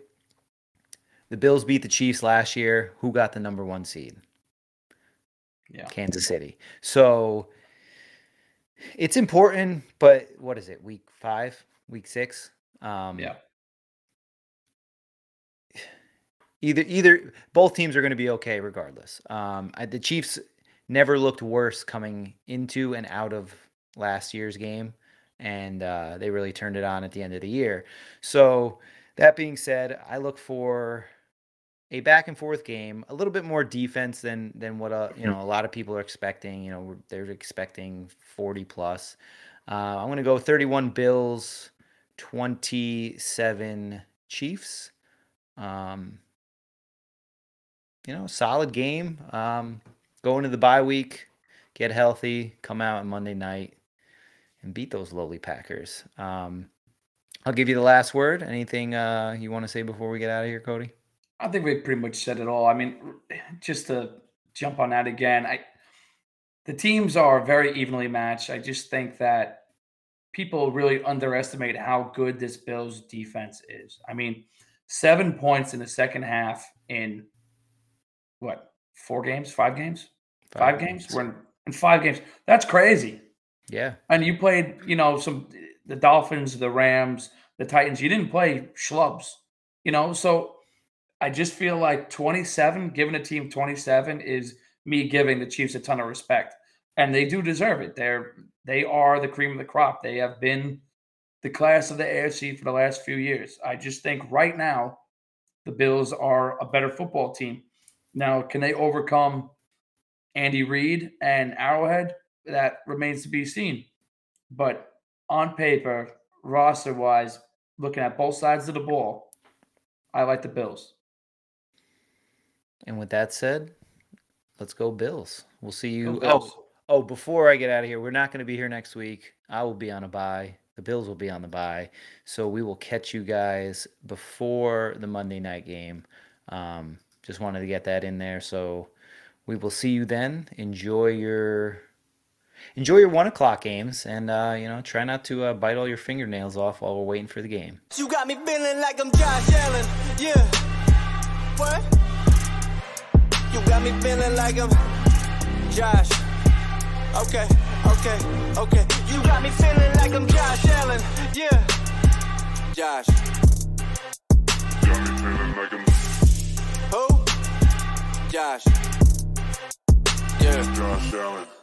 the Bills beat the Chiefs last year. Who got the number one seed? Yeah, Kansas City. So it's important, but what is it? Week five, week six. Um, yeah either either both teams are going to be okay regardless. Um, I, the Chiefs never looked worse coming into and out of last year's game, and uh, they really turned it on at the end of the year. So that being said, I look for a back and forth game, a little bit more defense than than what a uh, you know a lot of people are expecting. You know, they're expecting forty plus. Uh, I'm going to go 31 Bills, 27 Chiefs. Um, you know, solid game. Um, go into the bye week, get healthy, come out on Monday night, and beat those lowly Packers. Um, I'll give you the last word. Anything uh, you want to say before we get out of here, Cody? I think we pretty much said it all. I mean, just to jump on that again, I the teams are very evenly matched. I just think that people really underestimate how good this Bills defense is. I mean, seven points in the second half in what four games, five games, five, five games. games. We're in, in five games. That's crazy. Yeah. And you played, you know, some the Dolphins, the Rams, the Titans. You didn't play schlubs, you know. So I just feel like 27, giving a team 27 is me giving the Chiefs a ton of respect. And they do deserve it. They're they are the cream of the crop. They have been the class of the AFC for the last few years. I just think right now the Bills are a better football team. Now, can they overcome Andy Reid and Arrowhead? That remains to be seen. But on paper, roster wise, looking at both sides of the ball, I like the Bills. And with that said, let's go Bills. We'll see you. Oh, oh, before I get out of here, we're not going to be here next week. I will be on a bye. The Bills will be on the bye. So we will catch you guys before the Monday night game. Um, just wanted to get that in there. So we will see you then. Enjoy your enjoy your one o'clock games, and uh, you know try not to uh, bite all your fingernails off while we're waiting for the game. You got me feeling like I'm Josh Allen, yeah. What? You got me feeling like I'm Josh. Okay, okay, okay. You got me feeling like I'm Josh Allen, yeah. Josh. You got me feeling like I'm who? Josh. Yeah. Josh Allen.